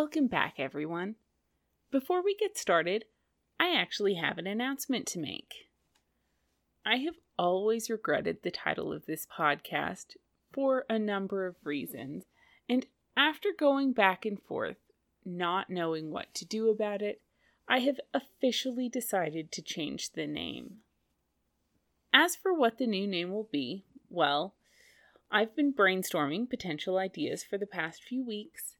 Welcome back, everyone. Before we get started, I actually have an announcement to make. I have always regretted the title of this podcast for a number of reasons, and after going back and forth, not knowing what to do about it, I have officially decided to change the name. As for what the new name will be, well, I've been brainstorming potential ideas for the past few weeks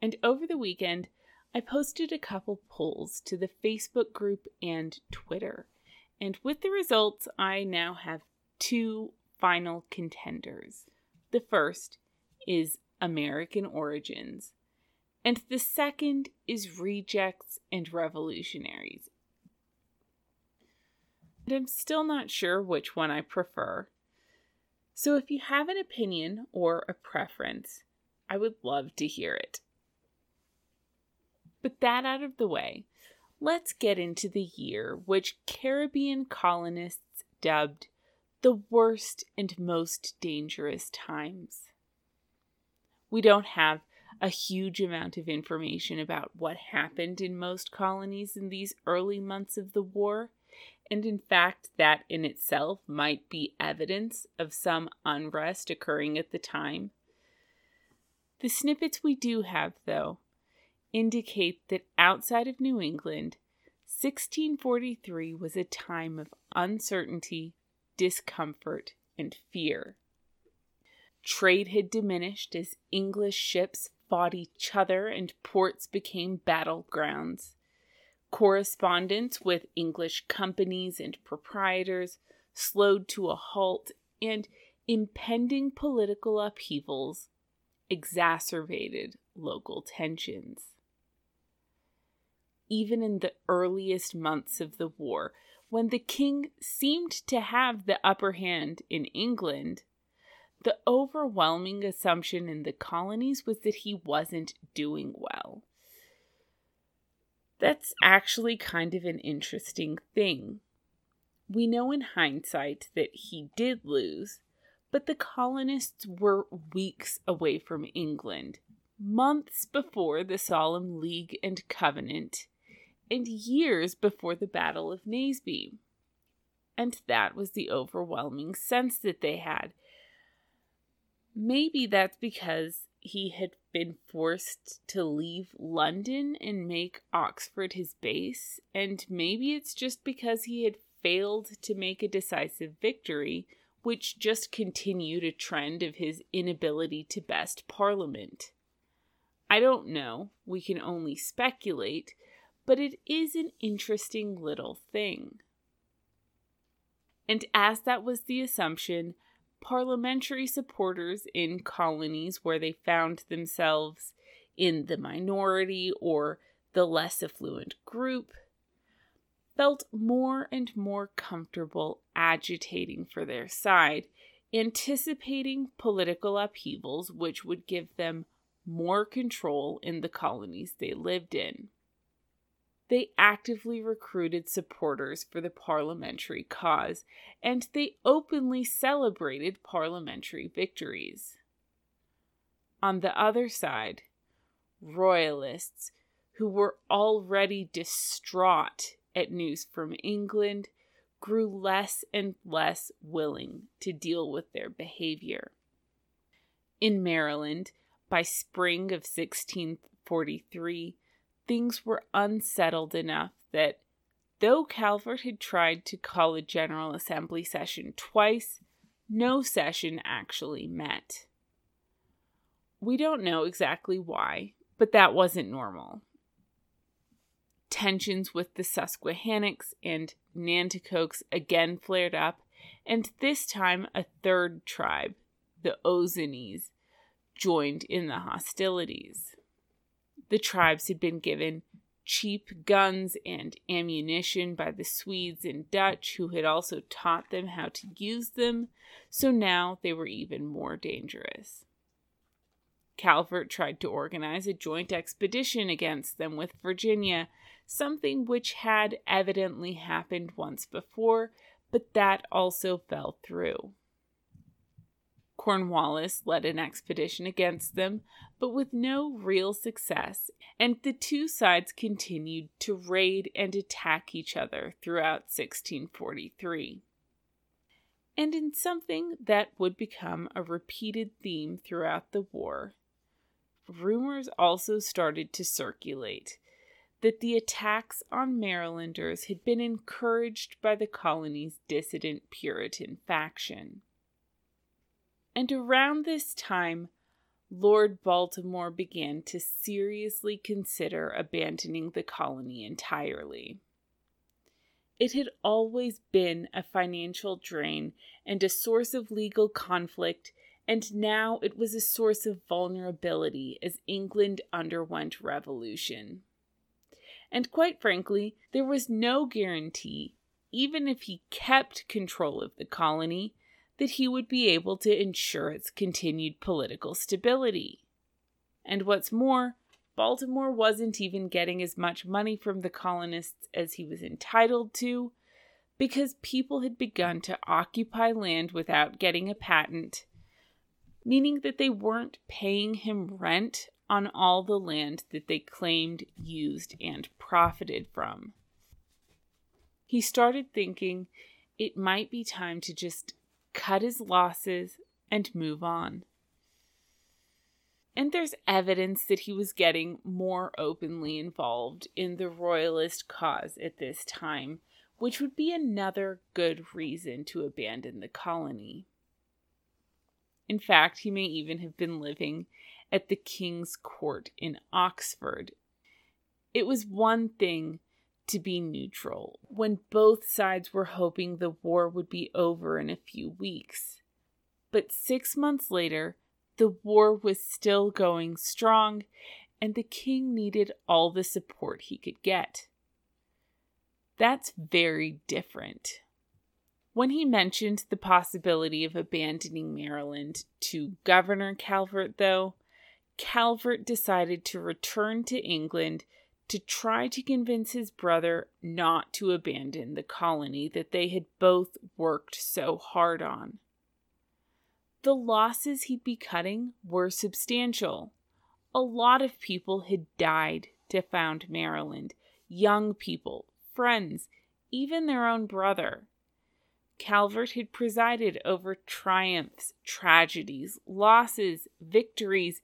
and over the weekend, I posted a couple polls to the Facebook group and Twitter. And with the results, I now have two final contenders. The first is American Origins, and the second is Rejects and Revolutionaries. And I'm still not sure which one I prefer. So if you have an opinion or a preference, I would love to hear it. But that out of the way, let's get into the year which Caribbean colonists dubbed the worst and most dangerous times. We don't have a huge amount of information about what happened in most colonies in these early months of the war, and in fact, that in itself might be evidence of some unrest occurring at the time. The snippets we do have, though, indicate that outside of New England, 1643 was a time of uncertainty, discomfort, and fear. Trade had diminished as English ships fought each other and ports became battlegrounds. Correspondence with English companies and proprietors slowed to a halt, and impending political upheavals exacerbated local tensions even in the earliest months of the war, when the king seemed to have the upper hand in England, the overwhelming assumption in the colonies was that he wasn't doing well. That's actually kind of an interesting thing. We know in hindsight that he did lose, but the colonists were weeks away from England, months before the Solemn League and Covenant, and years before the Battle of Naseby. And that was the overwhelming sense that they had. Maybe that's because he had been forced to leave London and make Oxford his base, and maybe it's just because he had failed to make a decisive victory, which just continued a trend of his inability to best Parliament. I don't know, we can only speculate, but it is an interesting little thing. And as that was the assumption, parliamentary supporters in colonies where they found themselves in the minority or the less affluent group felt more and more comfortable agitating for their side, anticipating political upheavals which would give them more control in the colonies they lived in they actively recruited supporters for the parliamentary cause, and they openly celebrated parliamentary victories. On the other side, royalists, who were already distraught at news from England, grew less and less willing to deal with their behavior. In Maryland, by spring of 1643, things were unsettled enough that though Calvert had tried to call a General Assembly session twice, no session actually met. We don't know exactly why, but that wasn't normal. Tensions with the Susquehannocks and Nanticokes again flared up, and this time a third tribe, the Ozanees, joined in the hostilities the tribes had been given cheap guns and ammunition by the Swedes and Dutch, who had also taught them how to use them, so now they were even more dangerous. Calvert tried to organize a joint expedition against them with Virginia, something which had evidently happened once before, but that also fell through. Cornwallis led an expedition against them, but with no real success, and the two sides continued to raid and attack each other throughout 1643. And in something that would become a repeated theme throughout the war, rumors also started to circulate that the attacks on Marylanders had been encouraged by the colony's dissident Puritan faction. And around this time, Lord Baltimore began to seriously consider abandoning the colony entirely. It had always been a financial drain and a source of legal conflict, and now it was a source of vulnerability as England underwent revolution. And quite frankly, there was no guarantee, even if he kept control of the colony, that he would be able to ensure its continued political stability. And what's more, Baltimore wasn't even getting as much money from the colonists as he was entitled to because people had begun to occupy land without getting a patent, meaning that they weren't paying him rent on all the land that they claimed, used, and profited from. He started thinking it might be time to just cut his losses, and move on. And there's evidence that he was getting more openly involved in the royalist cause at this time, which would be another good reason to abandon the colony. In fact, he may even have been living at the King's Court in Oxford. It was one thing to be neutral when both sides were hoping the war would be over in a few weeks. But six months later, the war was still going strong, and the king needed all the support he could get. That's very different. When he mentioned the possibility of abandoning Maryland to Governor Calvert, though, Calvert decided to return to England to try to convince his brother not to abandon the colony that they had both worked so hard on. The losses he'd be cutting were substantial. A lot of people had died to found Maryland young people, friends, even their own brother. Calvert had presided over triumphs, tragedies, losses, victories,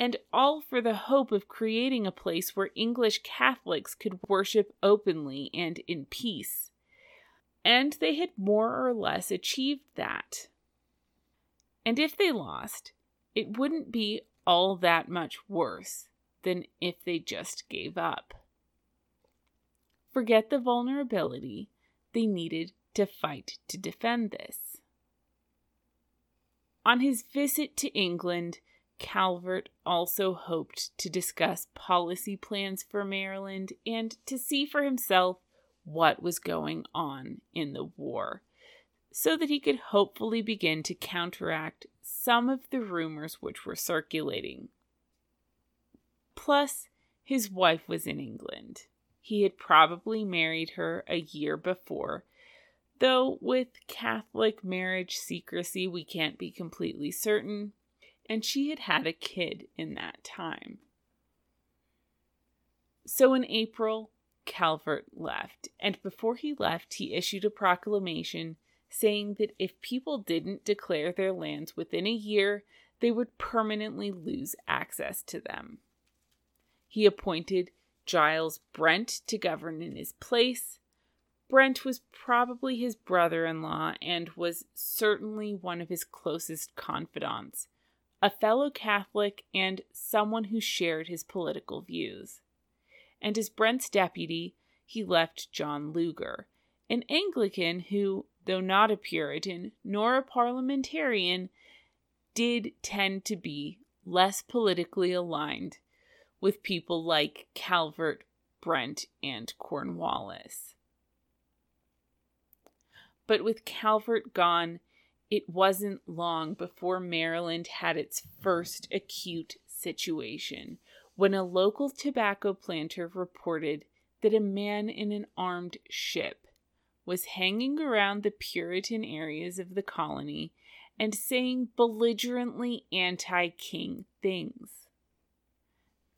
and all for the hope of creating a place where English Catholics could worship openly and in peace. And they had more or less achieved that. And if they lost, it wouldn't be all that much worse than if they just gave up. Forget the vulnerability, they needed to fight to defend this. On his visit to England, Calvert also hoped to discuss policy plans for Maryland and to see for himself what was going on in the war, so that he could hopefully begin to counteract some of the rumors which were circulating. Plus, his wife was in England. He had probably married her a year before, though with Catholic marriage secrecy we can't be completely certain and she had had a kid in that time. So in April, Calvert left, and before he left, he issued a proclamation saying that if people didn't declare their lands within a year, they would permanently lose access to them. He appointed Giles Brent to govern in his place. Brent was probably his brother in law and was certainly one of his closest confidants a fellow Catholic, and someone who shared his political views. And as Brent's deputy, he left John Lewger, an Anglican who, though not a Puritan nor a parliamentarian, did tend to be less politically aligned with people like Calvert, Brent, and Cornwallis. But with Calvert gone, it wasn't long before Maryland had its first acute situation when a local tobacco planter reported that a man in an armed ship was hanging around the Puritan areas of the colony and saying belligerently anti king things.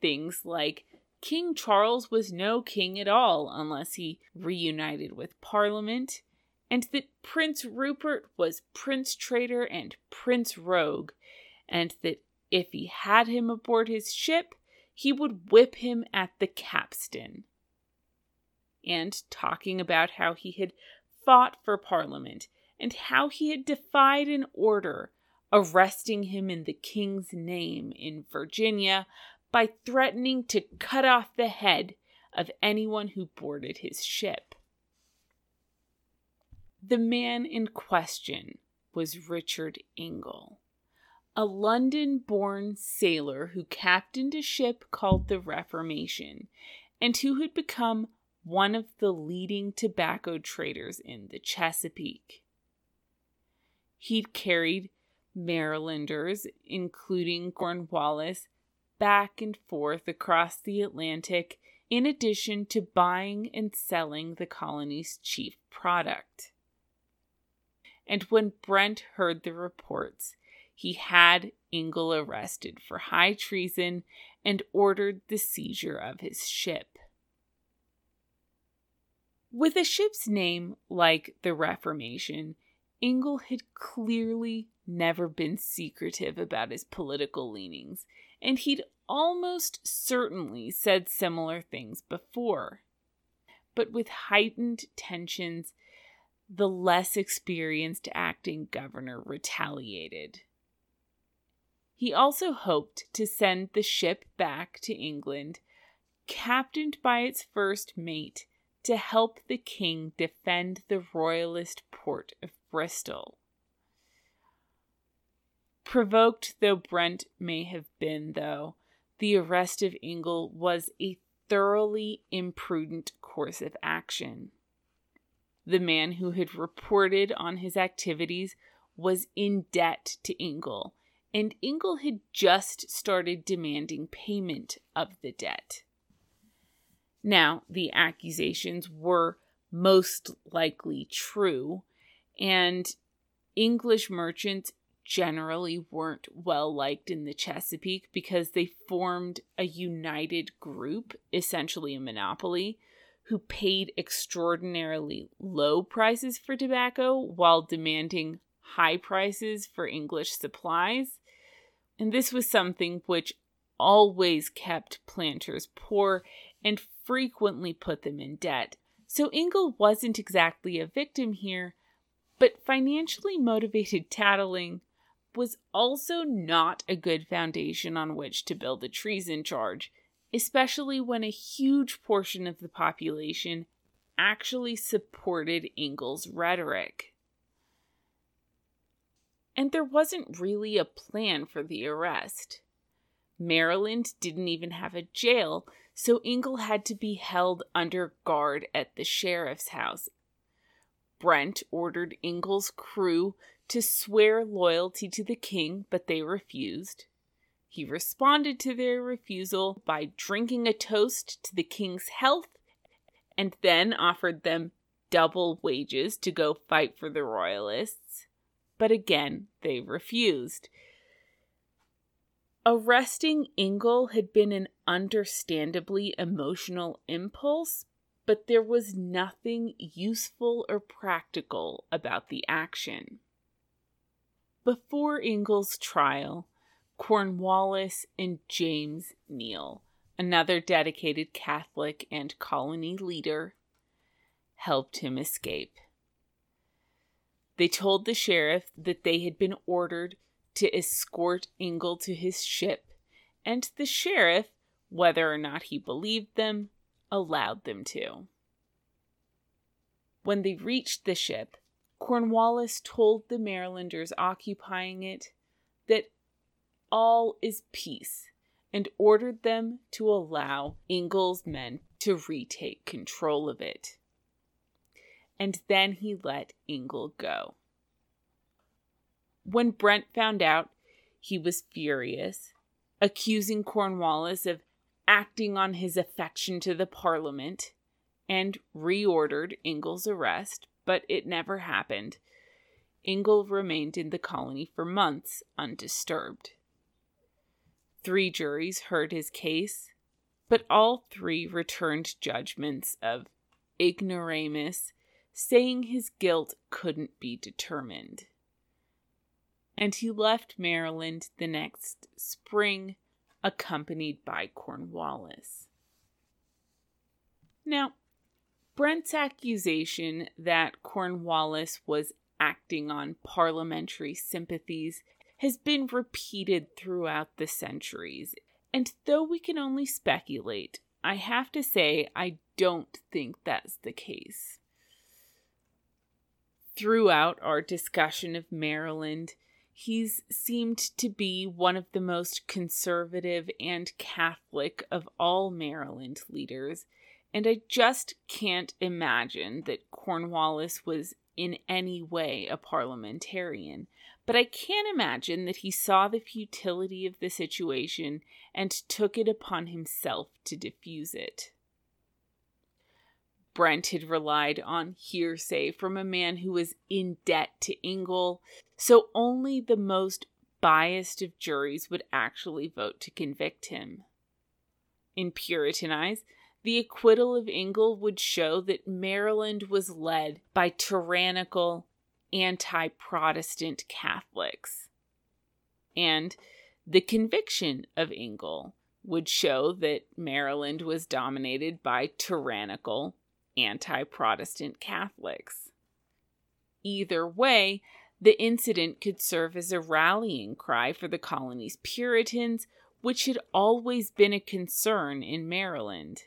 Things like King Charles was no king at all unless he reunited with Parliament, and that Prince Rupert was Prince Traitor and Prince Rogue, and that if he had him aboard his ship, he would whip him at the capstan. And talking about how he had fought for Parliament and how he had defied an order arresting him in the king's name in Virginia by threatening to cut off the head of anyone who boarded his ship. The man in question was Richard Ingle, a London born sailor who captained a ship called the Reformation and who had become one of the leading tobacco traders in the Chesapeake. He'd carried Marylanders, including Cornwallis, back and forth across the Atlantic, in addition to buying and selling the colony's chief product. And when Brent heard the reports, he had Ingle arrested for high treason and ordered the seizure of his ship. With a ship's name like the Reformation, Ingle had clearly never been secretive about his political leanings, and he'd almost certainly said similar things before. But with heightened tensions, the less experienced acting governor retaliated. He also hoped to send the ship back to England, captained by its first mate, to help the king defend the royalist port of Bristol. Provoked though Brent may have been, though, the arrest of Ingle was a thoroughly imprudent course of action. The man who had reported on his activities was in debt to Ingle, and Ingle had just started demanding payment of the debt. Now, the accusations were most likely true, and English merchants generally weren't well liked in the Chesapeake because they formed a united group, essentially a monopoly, who paid extraordinarily low prices for tobacco while demanding high prices for English supplies. And this was something which always kept planters poor and frequently put them in debt. So Ingle wasn't exactly a victim here, but financially motivated tattling was also not a good foundation on which to build a treason charge, especially when a huge portion of the population actually supported Ingle's rhetoric. And there wasn't really a plan for the arrest. Maryland didn't even have a jail, so Ingle had to be held under guard at the sheriff's house. Brent ordered Ingle's crew to swear loyalty to the king, but they refused. He responded to their refusal by drinking a toast to the king's health and then offered them double wages to go fight for the royalists. But again, they refused. Arresting Ingle had been an understandably emotional impulse, but there was nothing useful or practical about the action. Before Ingle's trial, Cornwallis and James Neal, another dedicated Catholic and colony leader, helped him escape. They told the sheriff that they had been ordered to escort Ingle to his ship, and the sheriff, whether or not he believed them, allowed them to. When they reached the ship, Cornwallis told the Marylanders occupying it that all is peace and ordered them to allow Ingle's men to retake control of it. And then he let Ingle go. When Brent found out, he was furious, accusing Cornwallis of acting on his affection to the Parliament, and reordered Ingle's arrest, but it never happened. Ingle remained in the colony for months undisturbed. Three juries heard his case, but all three returned judgments of ignoramus, saying his guilt couldn't be determined. And he left Maryland the next spring, accompanied by Cornwallis. Now, Brent's accusation that Cornwallis was acting on parliamentary sympathies has been repeated throughout the centuries. And though we can only speculate, I have to say I don't think that's the case. Throughout our discussion of Maryland, he's seemed to be one of the most conservative and Catholic of all Maryland leaders, and I just can't imagine that Cornwallis was in any way a parliamentarian. But I can imagine that he saw the futility of the situation and took it upon himself to diffuse it. Brent had relied on hearsay from a man who was in debt to Ingle, so only the most biased of juries would actually vote to convict him. In Puritan eyes, the acquittal of Ingle would show that Maryland was led by tyrannical, anti Protestant Catholics. And the conviction of Ingle would show that Maryland was dominated by tyrannical, anti Protestant Catholics. Either way, the incident could serve as a rallying cry for the colony's Puritans, which had always been a concern in Maryland.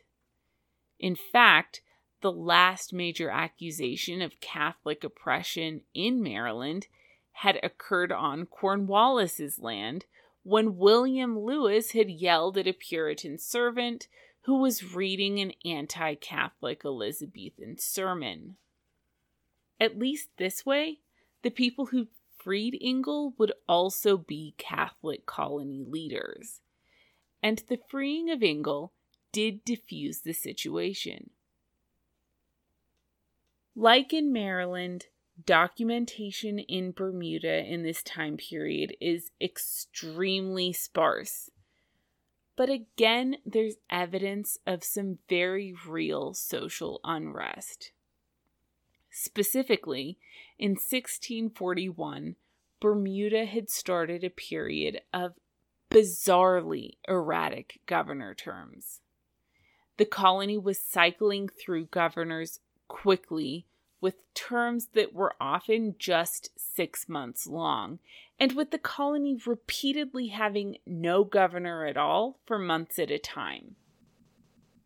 In fact, the last major accusation of Catholic oppression in Maryland had occurred on Cornwallis's land when William Lewis had yelled at a Puritan servant who was reading an anti Catholic Elizabethan sermon. At least this way, the people who freed Ingle would also be Catholic colony leaders. And the freeing of Ingle did diffuse the situation. Like in Maryland, documentation in Bermuda in this time period is extremely sparse. But again, there's evidence of some very real social unrest. Specifically, in 1641, Bermuda had started a period of bizarrely erratic governor terms. The colony was cycling through governors quickly with terms that were often just six months long, and with the colony repeatedly having no governor at all for months at a time.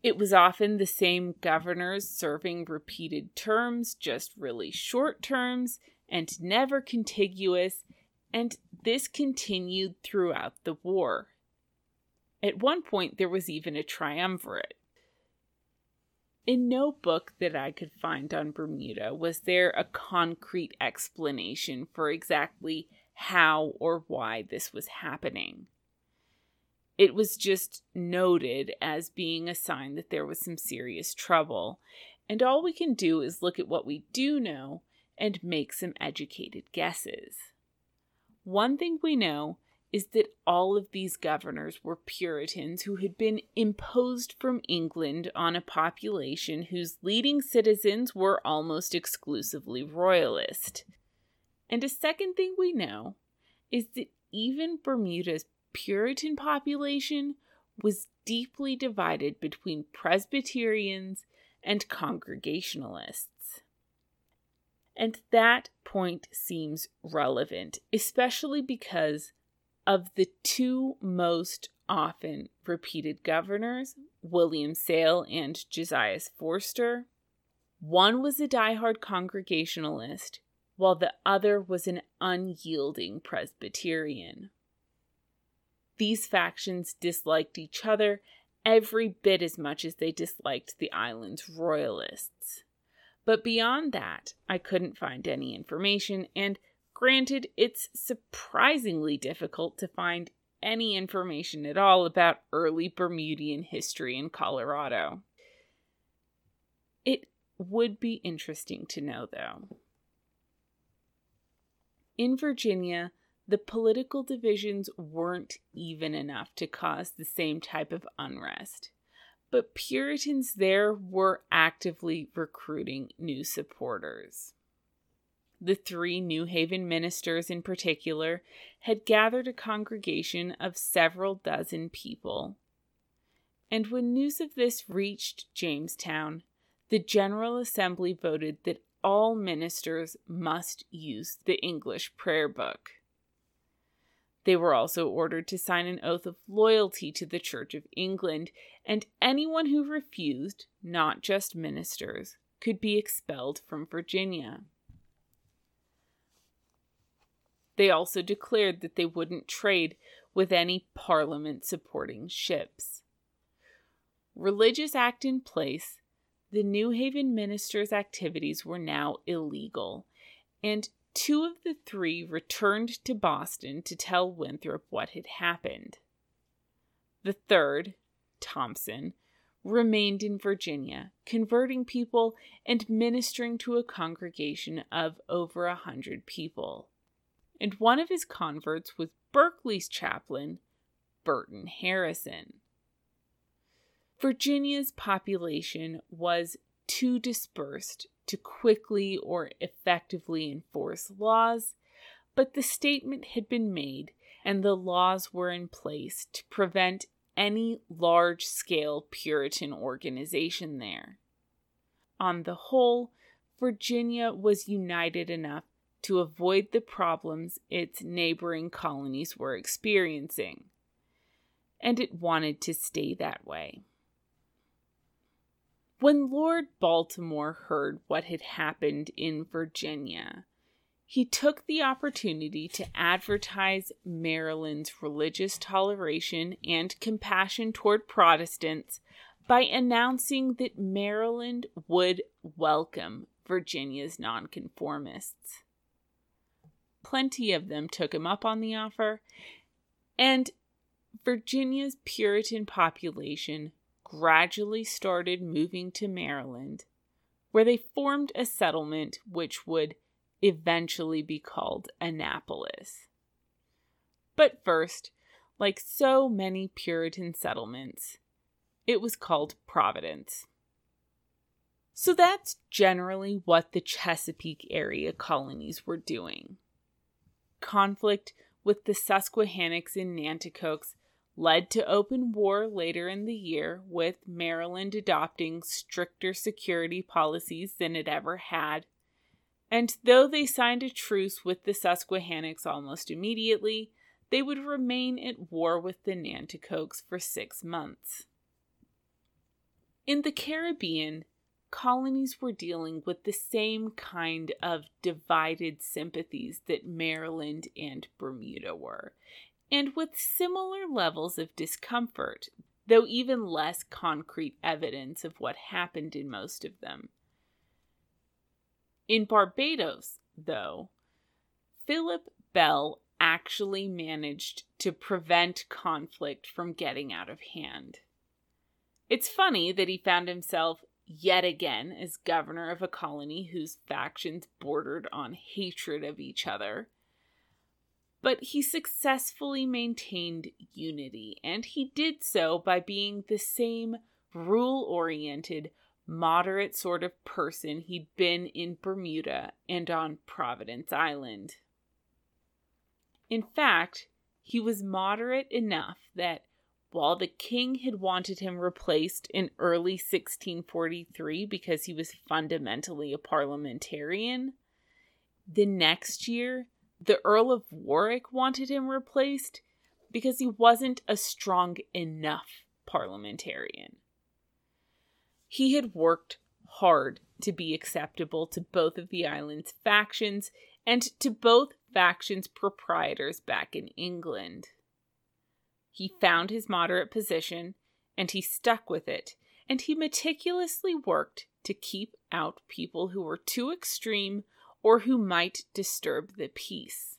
It was often the same governors serving repeated terms, just really short terms, and never contiguous, and this continued throughout the war. At one point, there was even a triumvirate. In no book that I could find on Bermuda was there a concrete explanation for exactly how or why this was happening. It was just noted as being a sign that there was some serious trouble, and all we can do is look at what we do know and make some educated guesses. One thing we know is that all of these governors were Puritans who had been imposed from England on a population whose leading citizens were almost exclusively royalist. And a second thing we know is that even Bermuda's Puritan population was deeply divided between Presbyterians and Congregationalists. And that point seems relevant, especially because of the two most often repeated governors, William Sayle and Josias Forster, one was a die-hard Congregationalist, while the other was an unyielding Presbyterian. These factions disliked each other every bit as much as they disliked the island's royalists. But beyond that, I couldn't find any information, and Granted, it's surprisingly difficult to find any information at all about early Bermudian history in Colorado. It would be interesting to know, though. In Virginia, the political divisions weren't even enough to cause the same type of unrest. But Puritans there were actively recruiting new supporters. The three New Haven ministers, in particular, had gathered a congregation of several dozen people. And when news of this reached Jamestown, the General Assembly voted that all ministers must use the English prayer book. They were also ordered to sign an oath of loyalty to the Church of England, and anyone who refused, not just ministers, could be expelled from Virginia. They also declared that they wouldn't trade with any Parliament supporting ships. Religious Act in place, the New Haven ministers' activities were now illegal, and two of the three returned to Boston to tell Winthrop what had happened. The third, Thompson, remained in Virginia, converting people and ministering to a congregation of over a hundred people. And one of his converts was Berkeley's chaplain, Burton Harrison. Virginia's population was too dispersed to quickly or effectively enforce laws, but the statement had been made and the laws were in place to prevent any large scale Puritan organization there. On the whole, Virginia was united enough to avoid the problems its neighboring colonies were experiencing, and it wanted to stay that way. When Lord Baltimore heard what had happened in Virginia, he took the opportunity to advertise Maryland's religious toleration and compassion toward Protestants by announcing that Maryland would welcome Virginia's nonconformists. Plenty of them took him up on the offer, and Virginia's Puritan population gradually started moving to Maryland, where they formed a settlement which would eventually be called Annapolis. But first, like so many Puritan settlements, it was called Providence. So that's generally what the Chesapeake area colonies were doing. Conflict with the Susquehannocks and Nanticokes led to open war later in the year, with Maryland adopting stricter security policies than it ever had. And though they signed a truce with the Susquehannocks almost immediately, they would remain at war with the Nanticokes for six months. In the Caribbean, colonies were dealing with the same kind of divided sympathies that Maryland and Bermuda were, and with similar levels of discomfort, though even less concrete evidence of what happened in most of them. In Barbados, though, Philip Bell actually managed to prevent conflict from getting out of hand. It's funny that he found himself yet again as governor of a colony whose factions bordered on hatred of each other but he successfully maintained unity, and he did so by being the same rule oriented, moderate sort of person he'd been in Bermuda and on Providence Island. In fact, he was moderate enough that while the king had wanted him replaced in early 1643 because he was fundamentally a parliamentarian, the next year the Earl of Warwick wanted him replaced because he wasn't a strong enough parliamentarian. He had worked hard to be acceptable to both of the island's factions and to both factions' proprietors back in England. He found his moderate position and he stuck with it, and he meticulously worked to keep out people who were too extreme or who might disturb the peace.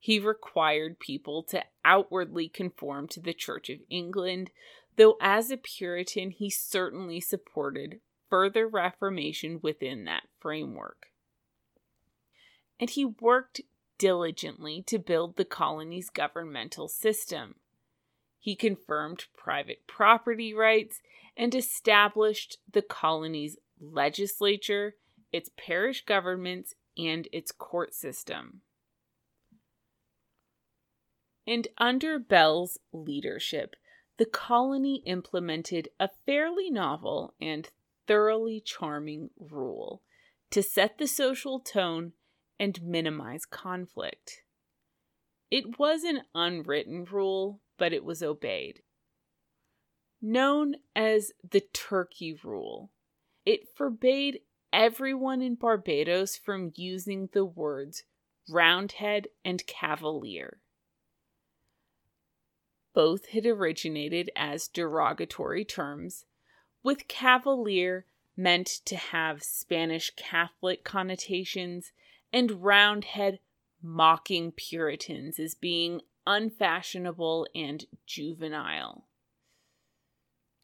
He required people to outwardly conform to the Church of England, though as a Puritan he certainly supported further reformation within that framework. And he worked diligently to build the colony's governmental system. He confirmed private property rights and established the colony's legislature, its parish governments, and its court system. And under Bell's leadership, the colony implemented a fairly novel and thoroughly charming rule to set the social tone and minimize conflict. It was an unwritten rule, but it was obeyed. Known as the Turkey Rule, it forbade everyone in Barbados from using the words Roundhead and Cavalier. Both had originated as derogatory terms, with Cavalier meant to have Spanish Catholic connotations and Roundhead mocking Puritans as being unfashionable and juvenile.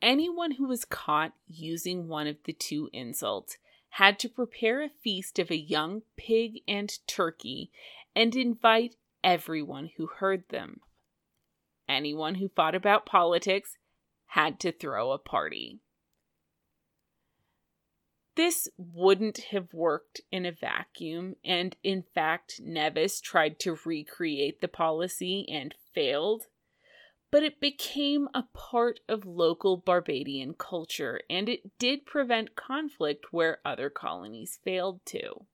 Anyone who was caught using one of the two insults had to prepare a feast of a young pig and turkey and invite everyone who heard them anyone who thought about politics had to throw a party. This wouldn't have worked in a vacuum, and in fact, Nevis tried to recreate the policy and failed. But it became a part of local Barbadian culture, and it did prevent conflict where other colonies failed to.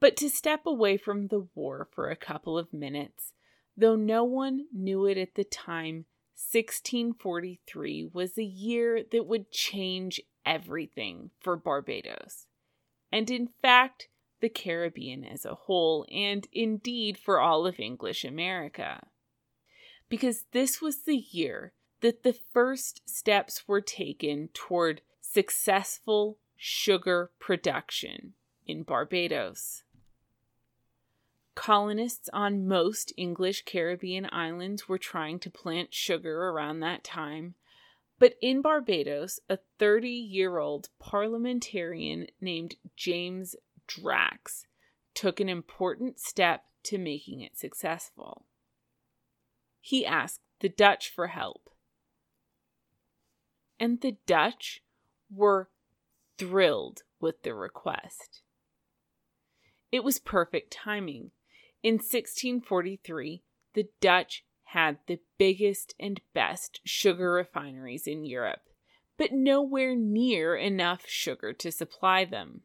But to step away from the war for a couple of minutes, Though no one knew it at the time, 1643 was a year that would change everything for Barbados. And in fact, the Caribbean as a whole, and indeed for all of English America. Because this was the year that the first steps were taken toward successful sugar production in Barbados. Colonists on most English Caribbean islands were trying to plant sugar around that time. But in Barbados, a 30 year old parliamentarian named James Drax took an important step to making it successful. He asked the Dutch for help. And the Dutch were thrilled with the request. It was perfect timing in 1643, the Dutch had the biggest and best sugar refineries in Europe, but nowhere near enough sugar to supply them.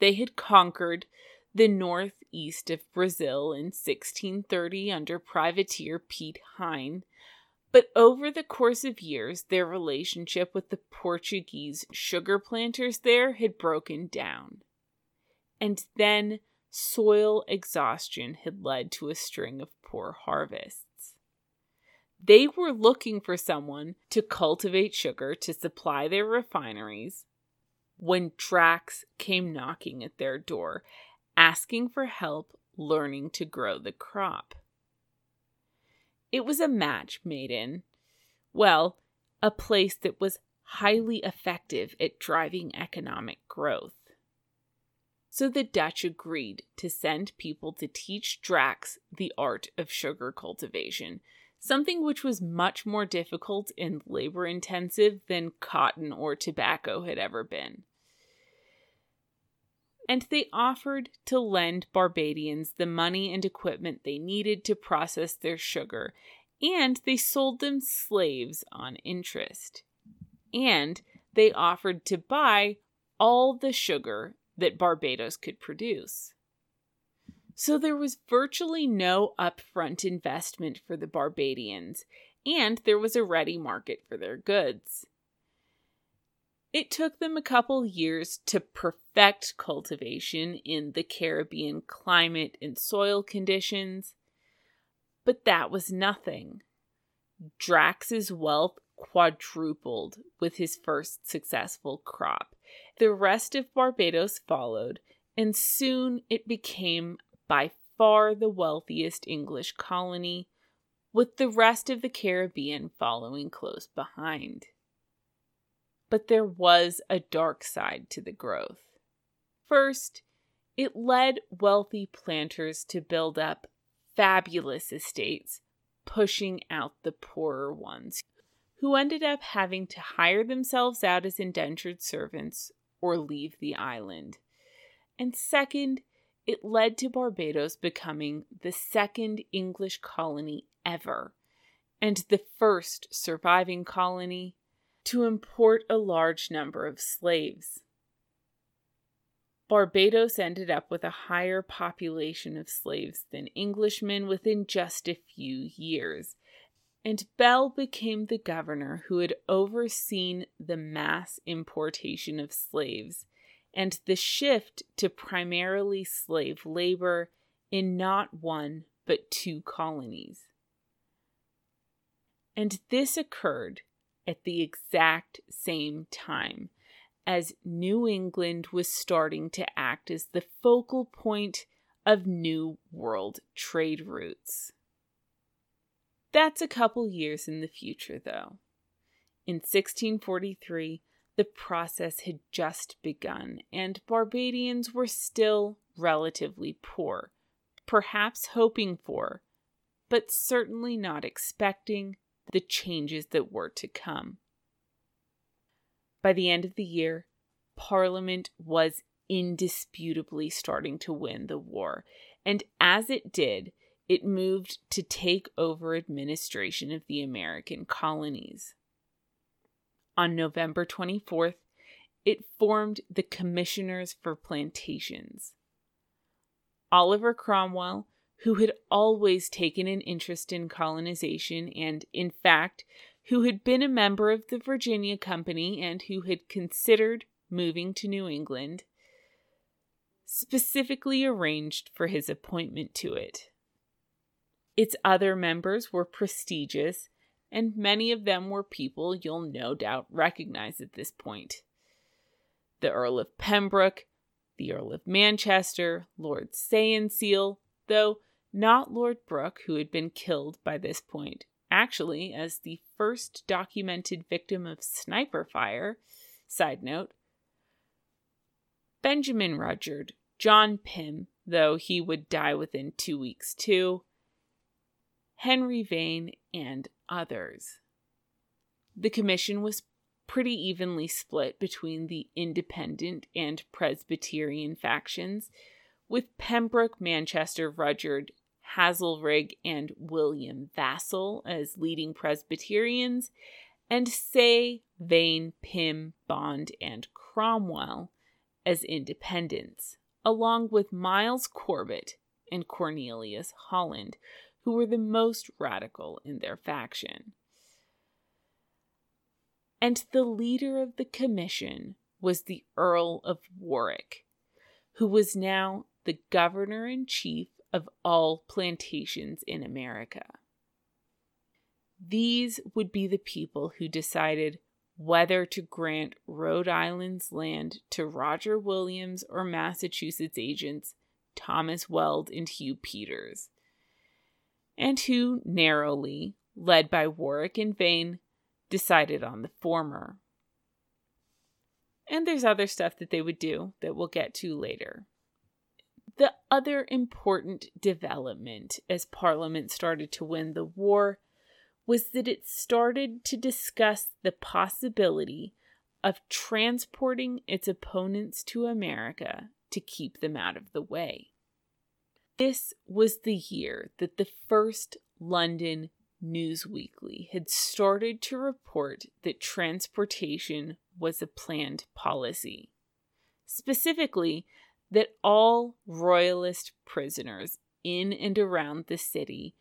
They had conquered the northeast of Brazil in 1630 under privateer Piet Hein, but over the course of years, their relationship with the Portuguese sugar planters there had broken down. And then soil exhaustion had led to a string of poor harvests. They were looking for someone to cultivate sugar to supply their refineries when Drax came knocking at their door, asking for help learning to grow the crop. It was a match made in, well, a place that was highly effective at driving economic growth. So the Dutch agreed to send people to teach Drax the art of sugar cultivation, something which was much more difficult and labor intensive than cotton or tobacco had ever been. And they offered to lend Barbadians the money and equipment they needed to process their sugar, and they sold them slaves on interest. And they offered to buy all the sugar that Barbados could produce. So there was virtually no upfront investment for the Barbadians, and there was a ready market for their goods. It took them a couple years to perfect cultivation in the Caribbean climate and soil conditions, but that was nothing. Drax's wealth quadrupled with his first successful crop. The rest of Barbados followed, and soon it became by far the wealthiest English colony, with the rest of the Caribbean following close behind. But there was a dark side to the growth. First, It led wealthy planters to build up fabulous estates, pushing out the poorer ones, who ended up having to hire themselves out as indentured servants or leave the island. And second, it led to Barbados becoming the second English colony ever, and the first surviving colony to import a large number of slaves. Barbados ended up with a higher population of slaves than Englishmen within just a few years, and Bell became the governor who had overseen the mass importation of slaves and the shift to primarily slave labor in not one but two colonies. And this occurred at the exact same time as New England was starting to act as the focal point of New World trade routes. That's a couple years in the future, though. In 1643, the process had just begun, and Barbadians were still relatively poor, perhaps hoping for, but certainly not expecting the changes that were to come. By the end of the year, Parliament was indisputably starting to win the war, and as it did, it moved to take over administration of the American colonies. On November 24th, it formed the Commissioners for Plantations. Oliver Cromwell, who had always taken an interest in colonization and, in fact, who had been a member of the Virginia Company and who had considered moving to New England, specifically arranged for his appointment to it. Its other members were prestigious, and many of them were people you'll no doubt recognize at this point. The Earl of Pembroke, the Earl of Manchester, Lord Saye and Sele, though not Lord Brooke, who had been killed by this point, actually as the first documented victim of sniper fire. Side note Benjamin Rudyard, John Pym, though he would die within two weeks too, Henry Vane, and others. The commission was pretty evenly split between the independent and Presbyterian factions, with Pembroke, Manchester, Rudyard, Hazelrig, and William Vassall as leading Presbyterians, and Say, Vane, Pym, Bond, and Cromwell as independents, along with Miles Corbett and Cornelius Holland, who were the most radical in their faction. And the leader of the commission was the Earl of Warwick, who was now the governor in chief of all plantations in America. These would be the people who decided whether to grant Rhode Island's land to Roger Williams or Massachusetts agents Thomas Weld and Hugh Peters and who narrowly, led by Warwick and Vane, decided on the former. And there's other stuff that they would do that we'll get to later. The other important development as Parliament started to win the war was that it started to discuss the possibility of transporting its opponents to America to keep them out of the way. This was the year that the first London News Weekly had started to report that transportation was a planned policy. Specifically, that all Royalist prisoners in and around the city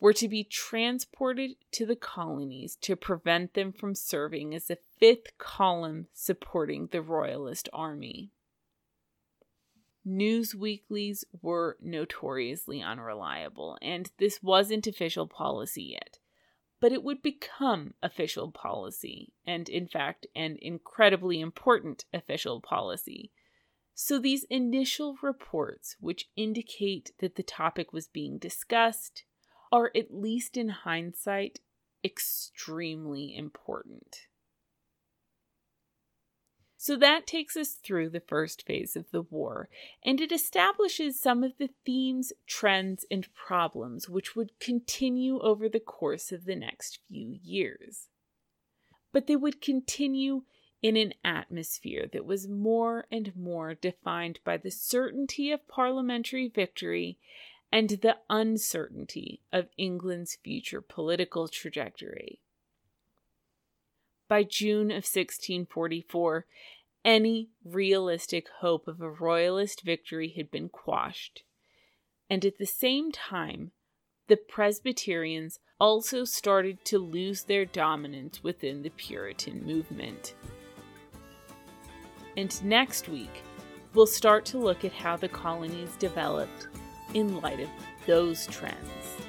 were to be transported to the colonies to prevent them from serving as a fifth column supporting the Royalist army news weeklies were notoriously unreliable, and this wasn't official policy yet. But it would become official policy, and in fact, an incredibly important official policy. So, these initial reports, which indicate that the topic was being discussed, are, at least in hindsight, extremely important. So that takes us through the first phase of the war, and it establishes some of the themes, trends, and problems which would continue over the course of the next few years. But they would continue in an atmosphere that was more and more defined by the certainty of parliamentary victory and the uncertainty of England's future political trajectory. By June of 1644, any realistic hope of a royalist victory had been quashed. And at the same time, the Presbyterians also started to lose their dominance within the Puritan movement. And next week, we'll start to look at how the colonies developed in light of those trends.